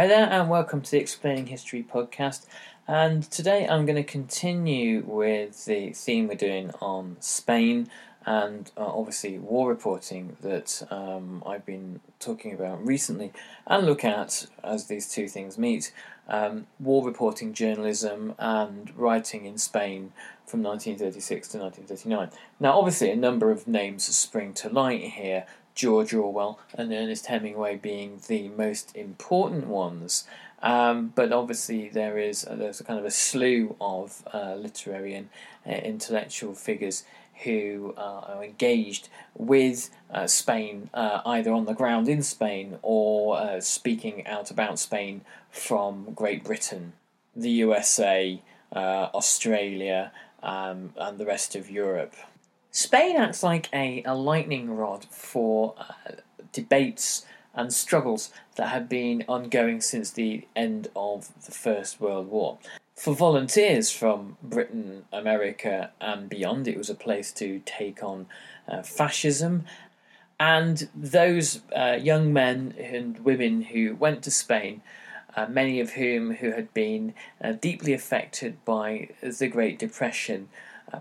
Hi there, and welcome to the Explaining History podcast. And today I'm going to continue with the theme we're doing on Spain and uh, obviously war reporting that um, I've been talking about recently, and look at as these two things meet um, war reporting journalism and writing in Spain from 1936 to 1939. Now, obviously, a number of names spring to light here. George Orwell and Ernest Hemingway being the most important ones, um, but obviously there is uh, there's a kind of a slew of uh, literary and uh, intellectual figures who uh, are engaged with uh, Spain, either on the ground in Spain or speaking out about Spain from Great Britain, the USA, Australia, um, and the rest of Europe. Spain acts like a, a lightning rod for uh, debates and struggles that have been ongoing since the end of the First World War. For volunteers from Britain, America, and beyond, it was a place to take on uh, fascism. And those uh, young men and women who went to Spain, uh, many of whom who had been uh, deeply affected by the Great Depression,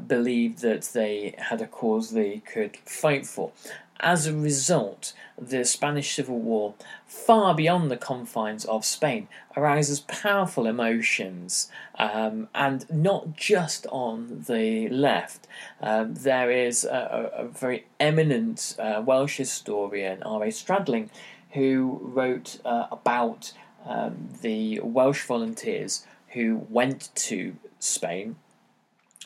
believed that they had a cause they could fight for. As a result, the Spanish Civil War, far beyond the confines of Spain, arouses powerful emotions, um, and not just on the left. Um, there is a, a, very eminent uh, Welsh historian, R.A. Stradling, who wrote uh, about um, the Welsh volunteers who went to Spain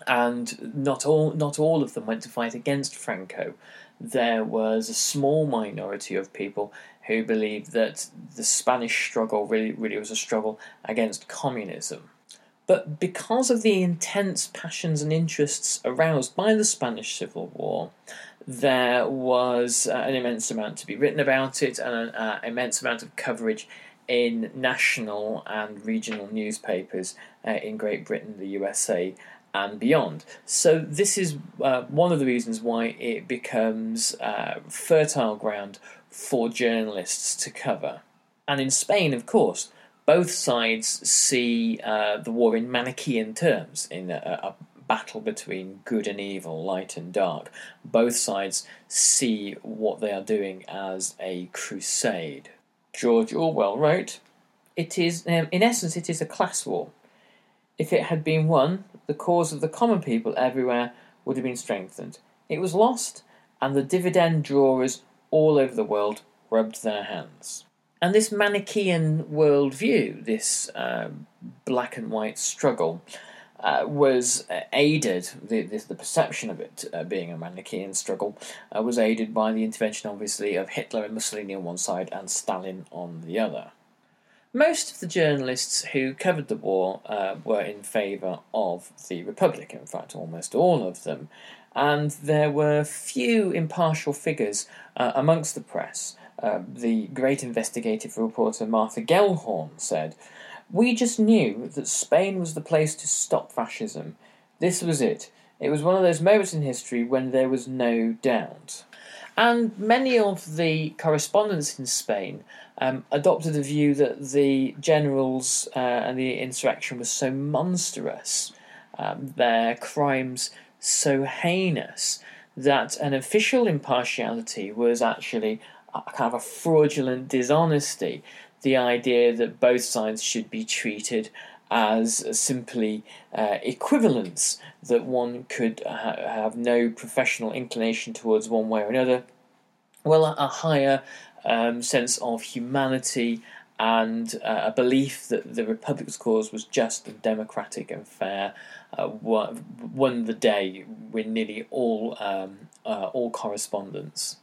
and not all not all of them went to fight against Franco. There was a small minority of people who believed that the Spanish struggle really really was a struggle against communism. But because of the intense passions and interests aroused by the Spanish Civil War, there was uh, an immense amount to be written about it and an uh, immense amount of coverage in national and regional newspapers uh, in Great Britain, the USA, and beyond. So, this is uh, one of the reasons why it becomes uh, fertile ground for journalists to cover. And in Spain, of course, both sides see uh, the war in Manichaean terms, in a, a battle between good and evil, light and dark. Both sides see what they are doing as a crusade. George Orwell wrote, "It is, um, in essence, it is a class war. If it had been won, the cause of the common people everywhere would have been strengthened. It was lost, and the dividend drawers all over the world rubbed their hands." And this Manichaean worldview, this uh, black and white struggle, uh, was aided, the, the, the, perception of it uh, being a Manichaean struggle, uh, was aided by the intervention, obviously, of Hitler and Mussolini on one side and Stalin on the other. Most of the journalists who covered the war uh, were in favour of the Republic, in fact, almost all of them, and there were few impartial figures uh, amongst the press. the great investigative reporter Martha Gellhorn said, we just knew that Spain was the place to stop fascism. This was it. It was one of those moments in history when there was no doubt. And many of the correspondents in Spain um, adopted the view that the generals uh, and the insurrection was so monstrous, um, their crimes so heinous, that an official impartiality was actually kind of a fraudulent dishonesty. The idea that both sides should be treated as simply uh, equivalents, that one could ha- have no professional inclination towards one way or another. Well, a higher um, sense of humanity and uh, a belief that the Republic's cause was just and democratic and fair uh, won the day with nearly all um, uh, all correspondence.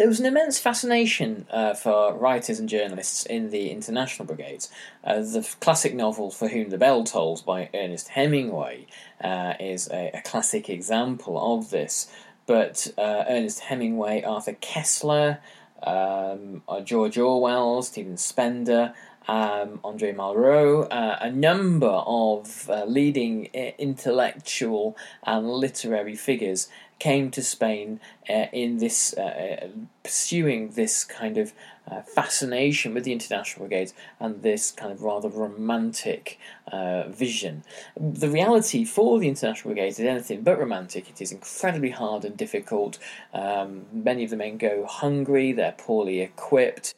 There was an immense fascination uh, for writers and journalists in the international brigades. Uh, the classic novel For Whom the Bell Tolls by Ernest Hemingway uh, is a, a, classic example of this. But Ernest Hemingway, Arthur Koestler, um, uh, George Orwell, Stephen Spender, um, Andre Malraux, uh, a number of uh, leading uh, intellectual and literary figures came to Spain uh, in this uh, pursuing this kind of uh, fascination with the international brigades and this kind of rather romantic uh, vision. The reality for the international brigades is anything but romantic. It is incredibly hard and difficult. Um, many of the men go hungry. They're poorly equipped.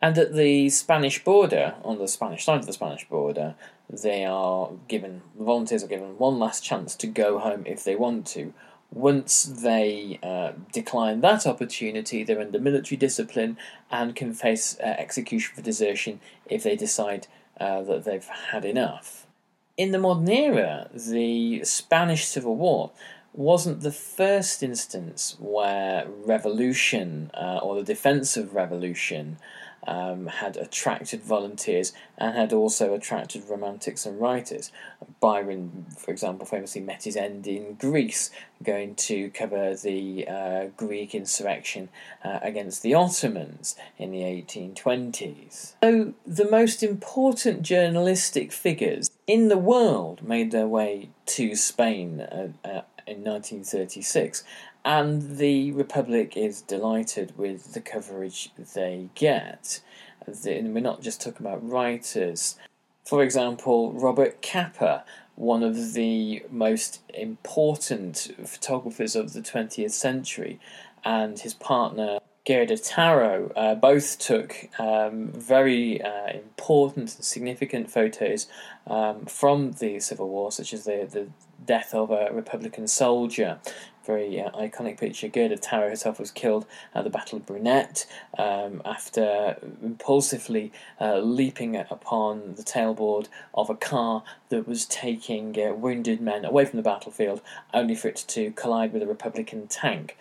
And at the Spanish border, on the Spanish side of the Spanish border, they are given, volunteers are given one last chance to go home if they want to, once they uh, decline that opportunity, they're under military discipline and can face uh, execution for desertion if they decide uh, that they've had enough. In the modern era, the Spanish Civil War wasn't the first instance where revolution uh, or the defense of revolution um, had attracted volunteers and had also attracted romantics and writers. Byron, for example, famously met his end in Greece, going to cover the uh, Greek insurrection uh, against the Ottomans in the 1820s. So, the most important journalistic figures in the world made their way to Spain uh, uh in 1936 and the Republic is delighted with the coverage they get. And we're not just talking about writers. For example, Robert Capa, one of the most important photographers of the 20th century, and his partner Gerda Taro uh, both took um, very uh, important and significant photos um, from the Civil War, such as the, the death of a Republican soldier very uh, iconic picture. Gerda Taro herself was killed at the Battle of Brunete um, after impulsively uh, leaping upon the tailboard of a car that was taking uh, wounded men away from the battlefield, only for it to collide with a Republican tank.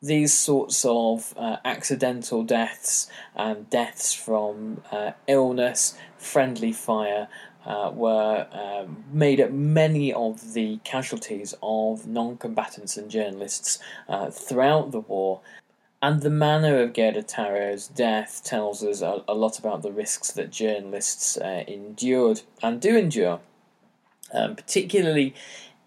These sorts of uh, accidental deaths and deaths from uh, illness, friendly fire, uh, were um, made up many of the casualties of non combatants and journalists uh, throughout the war. And the manner of Gerda Taro's death tells us a, a, lot about the risks that journalists uh, endured and do endure, um, particularly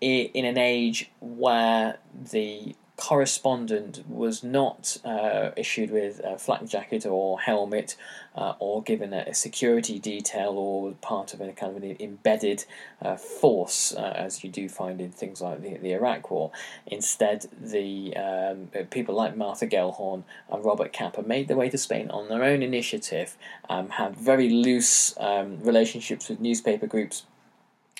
in an age where the correspondent was not uh, issued with a flak jacket or helmet uh, or given a, a, security detail or part of a kind of an embedded uh, force, uh, as you do find in things like the, the Iraq War. Instead, the um, people like Martha Gellhorn and Robert Capa made their way to Spain on their own initiative, um, had very loose um, relationships with newspaper groups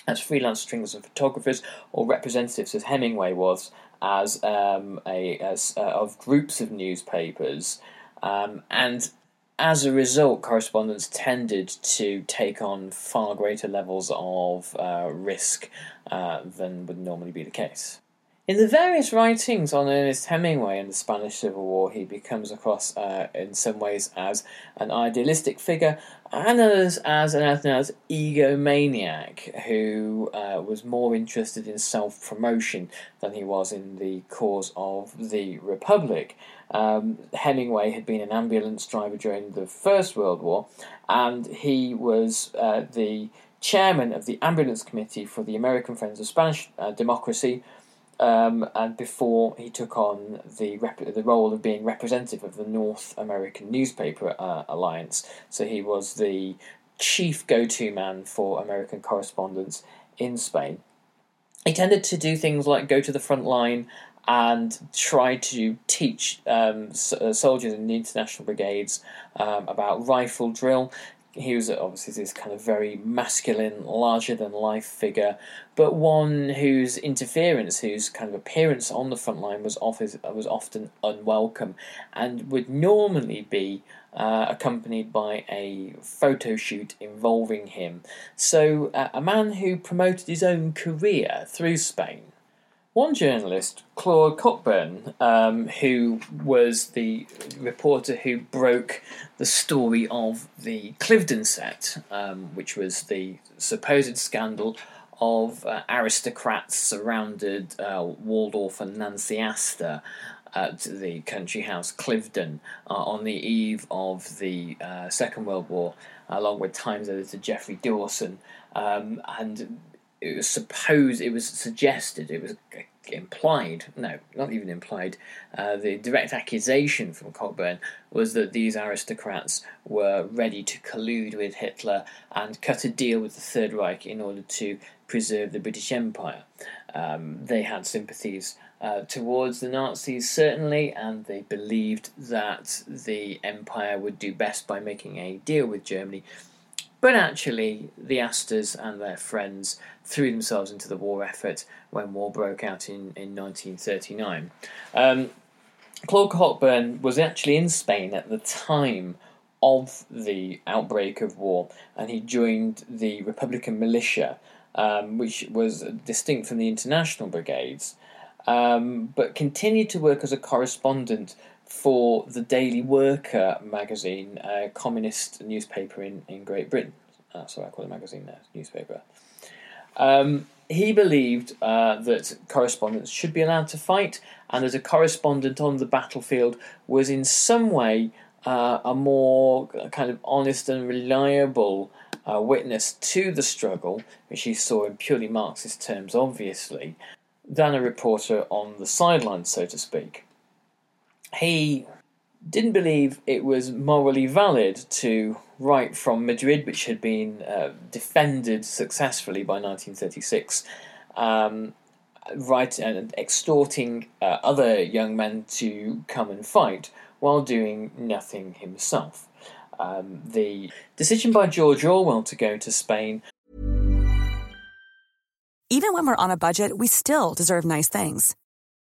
as freelance stringers and photographers or representatives, as Hemingway was, as um, a as uh, of groups of newspapers, um, and as a result, correspondents tended to take on far greater levels of uh, risk uh, than would normally be the case. In the various writings on Ernest Hemingway and the Spanish Civil War, he becomes across uh, in some ways as an idealistic figure others as an as egomaniac who uh, was more interested in self promotion than he was in the cause of the Republic. Um, Hemingway had been an ambulance driver during the First World War, and he was uh, the chairman of the ambulance committee for the American Friends of Spanish uh, Democracy um, and before he took on the rep- the role of being representative of the North American Newspaper uh, Alliance. So he was the chief go-to man for American correspondence in Spain. He tended to do things like go to the front line and try to teach um, uh, soldiers in the international brigades um, about rifle drill. He was obviously this kind of very masculine, larger than life figure, but one whose interference, whose kind of appearance on the front line was, often, was often unwelcome and would normally be uh, accompanied by a photo shoot involving him. So, uh, a man who promoted his own career through Spain. One journalist, Claude Cockburn, um, who was the reporter who broke the story of the Cliveden set, um, which was the supposed scandal of uh, aristocrats surrounded uh, Waldorf and Nancy Astor at the country house Cliveden uh, on the eve of the uh, Second World War, along with Times editor Geoffrey Dawson. Um, and it was supposed, it was suggested, it was implied, no, not even implied, uh, the direct accusation from Cockburn was that these aristocrats were ready to collude with Hitler and cut a deal with the Third Reich in order to preserve the British Empire. Um, they had sympathies uh, towards the Nazis, certainly, and they believed that the empire would do best by making a deal with Germany. But actually, the Astors and their friends threw themselves into the war effort when war broke out in, in 1939. Um, Claude Cockburn was actually in Spain at the time of the outbreak of war, and he joined the Republican militia, um, which was distinct from the international brigades, um, but continued to work as a correspondent for the Daily Worker magazine, a communist newspaper in, in Great Britain. Uh, sorry, I call it magazine now, newspaper. Um, he believed uh, that correspondents should be allowed to fight, and that a correspondent on the battlefield was in some way uh, a more kind of honest and reliable uh, witness to the struggle, which he saw in purely Marxist terms, obviously, than a reporter on the sidelines, so to speak. He didn't believe it was morally valid to write from Madrid, which had been uh, defended successfully by 1936, um, right and extorting uh, other young men to come and fight while doing nothing himself. Um, the decision by George Orwell to go to Spain. Even when we're on a budget, we still deserve nice things.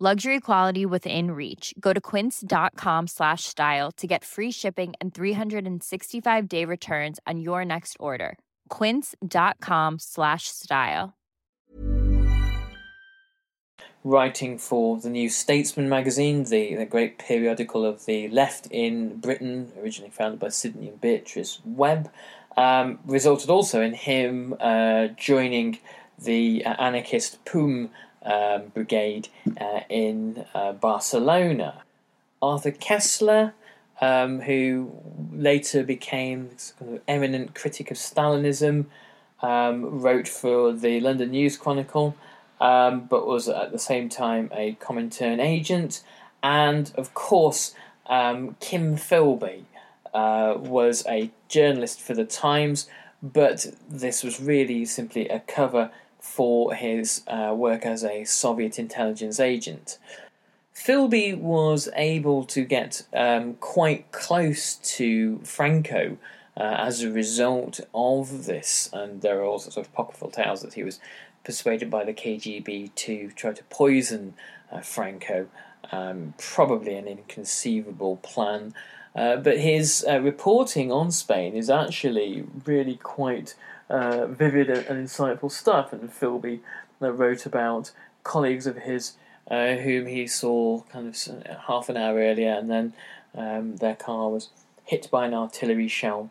luxury quality within reach. Go to quince.com slash style to get free shipping and 365 day returns on your next order. quince.com slash style. Writing for the new statesman magazine the, the great periodical of the left in britain originally founded by sidney and beatrice webb um, resulted also in him uh, joining the uh, anarchist POUM um, brigade uh, in uh, Barcelona. Arthur Koestler, um, who later became kind of eminent critic of Stalinism, um, wrote for the London News Chronicle, um, but was at the same time a Comintern agent, and of course, um, Kim Philby uh, was a journalist for the Times, but this was really simply a cover for his uh, work as a Soviet intelligence agent. Philby was able to get um, quite close to Franco uh, as a result of this, and there are also sort of apocryphal tales that he was persuaded by the KGB to try to poison uh, Franco. Um, probably an inconceivable plan, uh, but his uh, reporting on Spain is actually really quite uh, vivid and, insightful stuff. And Philby uh, wrote about colleagues of his uh, whom he saw kind of half an hour earlier, and then um, their car was hit by an artillery shell.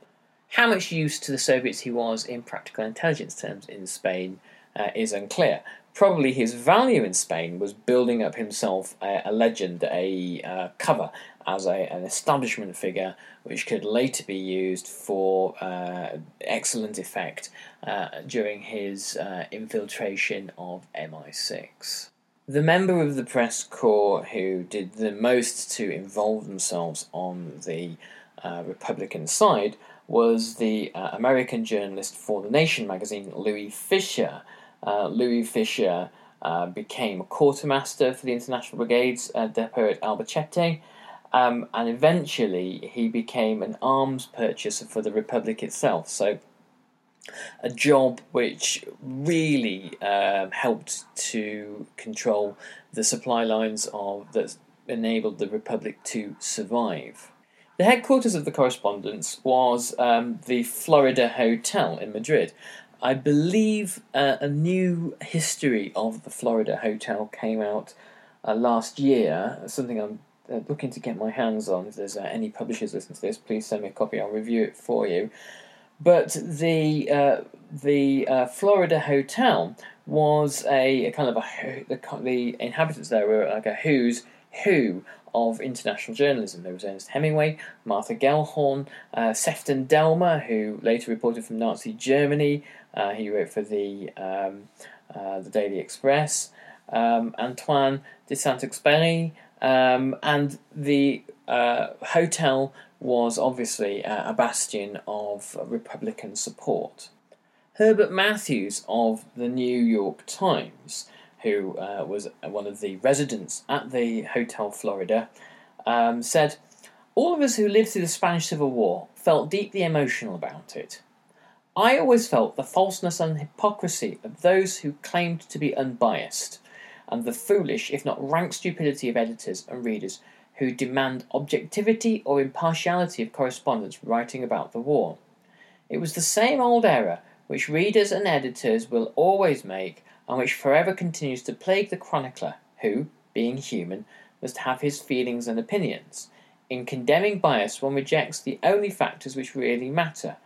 How much use to the Soviets he was in practical intelligence terms in Spain uh, is unclear. Probably his value in Spain was building up himself a, a legend, a uh, cover as a, an establishment figure, which could later be used for uh, excellent effect uh, during his uh, infiltration of MI6. The member of the press corps who did the most to involve themselves on the uh, Republican side was the uh, American journalist for The Nation magazine, Louis Fischer. Uh, Louis Fischer uh, became a quartermaster for the International Brigades uh, depot at Albacete, um, and eventually he became an arms purchaser for the Republic itself. So a job which really um, helped to control the supply lines of that enabled the Republic to survive. The headquarters of the correspondence was um, the Florida Hotel in Madrid. I believe uh, a new history of the Florida Hotel came out uh, last year, something I'm uh, looking to get my hands on. If there's uh, any publishers listening to this, please send me a copy, I'll review it for you. But the uh, the uh, Florida hotel was a, a, kind of a the, the inhabitants there were like a who's who of international journalism. There was Ernest Hemingway, Martha Gellhorn, uh, Sefton Delmer, who later reported from Nazi Germany. Uh, he wrote for the um, uh, the Daily Express. Um, Antoine de Saint-Exupéry, um, and the uh, hotel was obviously a bastion of Republican support. Herbert Matthews of the New York Times, who uh, was one of the residents at the Hotel Florida, um, said, All of us who lived through the Spanish Civil War felt deeply emotional about it. I always felt the falseness and hypocrisy of those who claimed to be unbiased, and the foolish, if not rank stupidity of editors and readers who demand objectivity or impartiality of correspondents writing about the war. It was the same old error which readers and editors will always make and which forever continues to plague the chronicler, who, being human, must have his feelings and opinions. In condemning bias, one rejects the only factors which really matter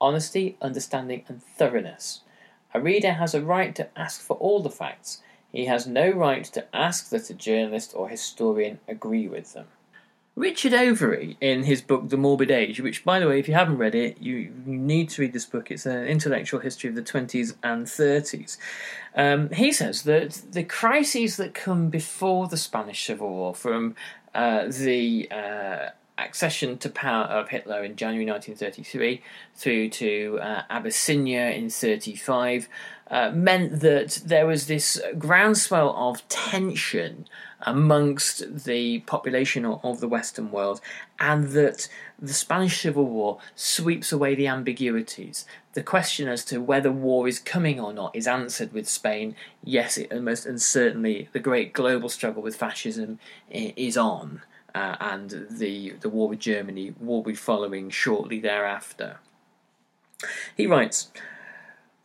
honesty, understanding, and thoroughness. A reader has a right to ask for all the facts, he has no right to ask that a journalist or historian agree with them. Richard Overy, in his book The Morbid Age, which, by the way, if you haven't read it, you, need to read this book. It's an intellectual history of the 20s and 30s. Um, he says that the crises that come before the Spanish Civil War, from uh, the uh, accession to power of Hitler in January 1933 through to uh, Abyssinia in 35, uh, meant that there was this groundswell of tension amongst the population of the Western world, and that the Spanish Civil War sweeps away the ambiguities. The question as to whether war is coming or not is answered with Spain. Yes, it almost and certainly the great global struggle with fascism is on, uh, and the the war with Germany will be following shortly thereafter. He writes.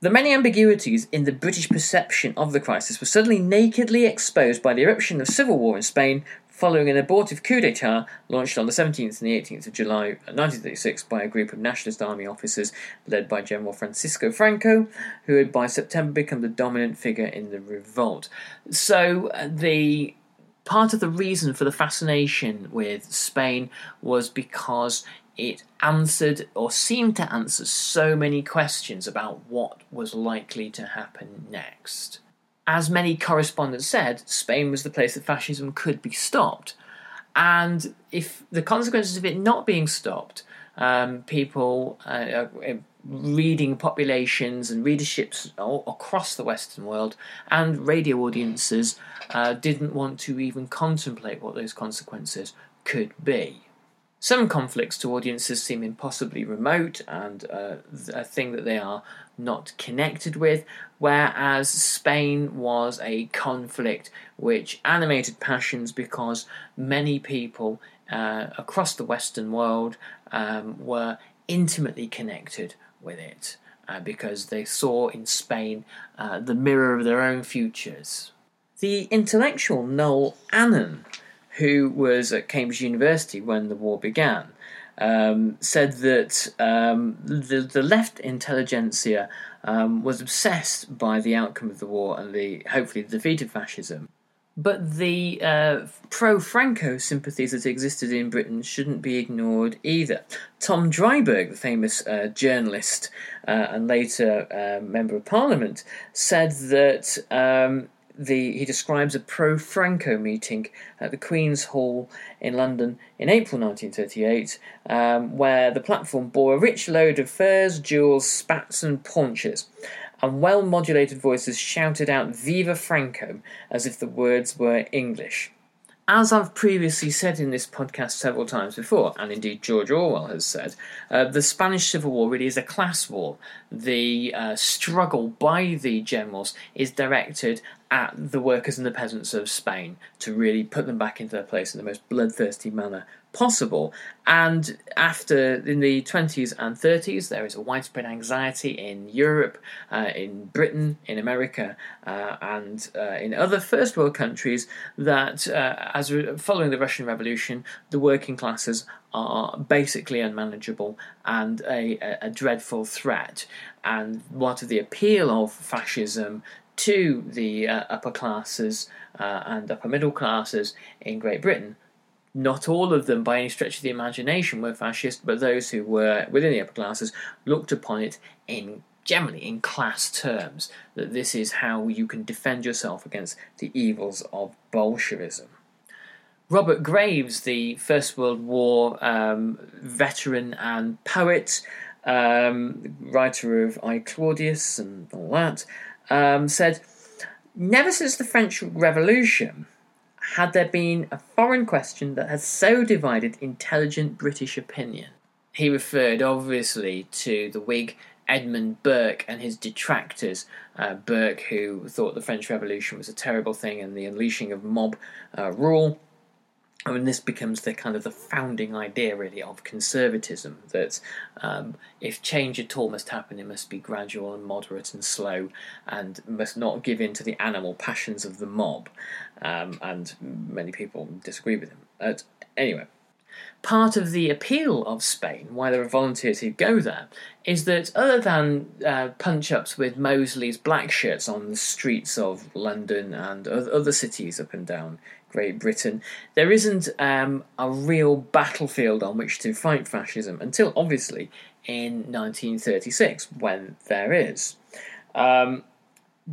The many ambiguities in the British perception of the crisis were suddenly nakedly exposed by the eruption of civil war in Spain following an abortive coup d'etat launched on the 17th and the 18th of July 1936 by a group of Nationalist Army officers led by General Francisco Franco, who had by September become the dominant figure in the revolt. So uh, the Part of the reason for the fascination with Spain was because it answered or seemed to answer so many questions about what was likely to happen next. As many correspondents said, Spain was the place that fascism could be stopped. And if the consequences of it not being stopped, um, people uh, uh, reading populations and readerships all across the Western world and radio audiences uh, didn't want to even contemplate what those consequences could be. Some conflicts to audiences seem impossibly remote and uh, a thing that they are not connected with, whereas Spain was a conflict which animated passions because many people uh, across the Western world um, were intimately connected with it uh, because they saw in Spain uh, the mirror of their own futures. The intellectual Noel Annan who was at Cambridge University when the war began, um, said that um, the, the left intelligentsia um, was obsessed by the outcome of the war and the hopefully the defeat of fascism. But the uh, pro Franco sympathies that existed in Britain shouldn't be ignored either. Tom Driberg, the famous uh, journalist uh, and later uh, Member of Parliament, said that um, the he describes a pro Franco meeting at the Queen's Hall in London in April 1938, um, where the platform bore a rich load of furs, jewels, spats, and paunches. And well modulated voices shouted out Viva Franco as if the words were English. As I've previously said in this podcast several times before, and indeed George Orwell has said, uh, the Spanish Civil War really is a class war. The uh, struggle by the generals is directed at the workers and the peasants of Spain to really put them back into their place in the most bloodthirsty manner possible. And after, in the 20s and 30s, there is a widespread anxiety in Europe, uh, in Britain, in America, uh, and uh, in other first world countries that, uh, as re- following the Russian Revolution, the working classes are basically unmanageable and a, a, a dreadful threat. And what of the appeal of fascism to the uh, upper classes uh, and upper middle classes in Great Britain. Not all of them, by any stretch of the imagination, were fascist, but those who were within the upper classes looked upon it in generally in class terms that this is how you can defend yourself against the evils of Bolshevism. Robert Graves, the First World War um, veteran and poet, um, writer of I Claudius and all that, um, said, Never since the French Revolution had there been a foreign question that has so divided intelligent British opinion. He referred obviously to the Whig Edmund Burke and his detractors. Uh, Burke, who thought the French Revolution was a terrible thing and the unleashing of mob uh, rule, I mean, this becomes the kind of the founding idea, really, of conservatism. That um, if change at all must happen, it must be gradual and moderate and slow, and must not give in to the animal passions of the mob. Um, and many people disagree with him. But anyway, part of the appeal of Spain, why there are volunteers who go there, is that other than uh, punch ups with Mosley's black shirts on the streets of London and other cities up and down Great Britain, there isn't um, a real battlefield on which to fight fascism until obviously in 1936, when there is. Um,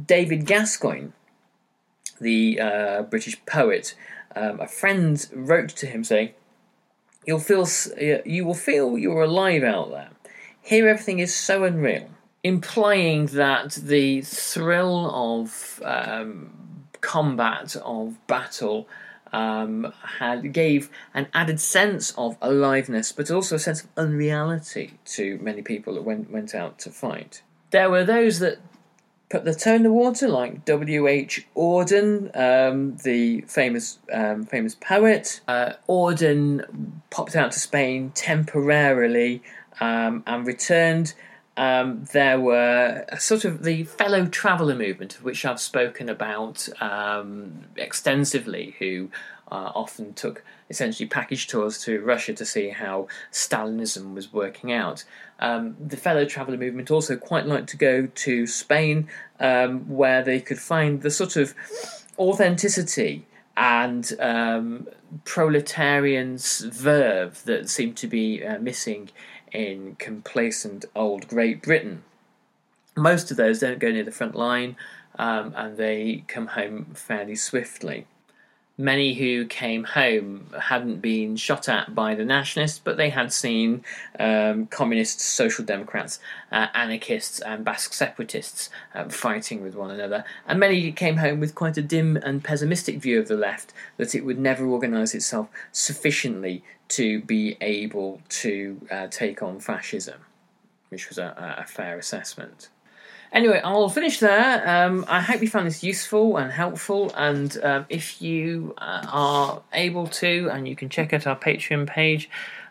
David Gascoyne, the uh, British poet, um, a friend wrote to him saying, "You'll feel you will feel you're alive out there. Here, everything is so unreal." Implying that the thrill of um, combat of battle um, had gave an added sense of aliveness, but also a sense of unreality to many people that went went out to fight. There were those that put their toe in the water, like W. H. Auden, um, the famous um, famous poet. Uh, Auden popped out to Spain temporarily um, and returned um, there were sort of the fellow traveller movement, of which I've spoken about um, extensively, who uh, often took essentially package tours to Russia to see how Stalinism was working out. Um, the fellow traveller movement also quite liked to go to Spain, um, where they could find the sort of authenticity and um, proletarian's verve that seemed to be uh, missing in complacent old Great Britain. Most of those don't go near the front line um, and they come home fairly swiftly. Many who came home hadn't been shot at by the nationalists, but they had seen um, communists, social democrats, uh, anarchists, and Basque separatists uh, fighting with one another. And many came home with quite a dim and pessimistic view of the left that it would never organise itself sufficiently to be able to uh, take on fascism, which was a, a fair assessment. Anyway, I'll finish there. Um, I hope you found this useful and helpful. And um, if you uh, are able to, and you can check out our Patreon page,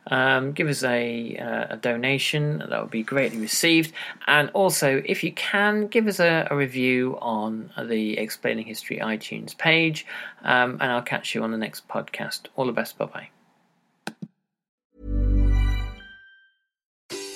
um, give us a, uh, a, donation. That would be greatly received. And also, if you can, give us a, a review on the Explaining History iTunes page. Um, and I'll catch you on the next podcast. All the best. Bye bye.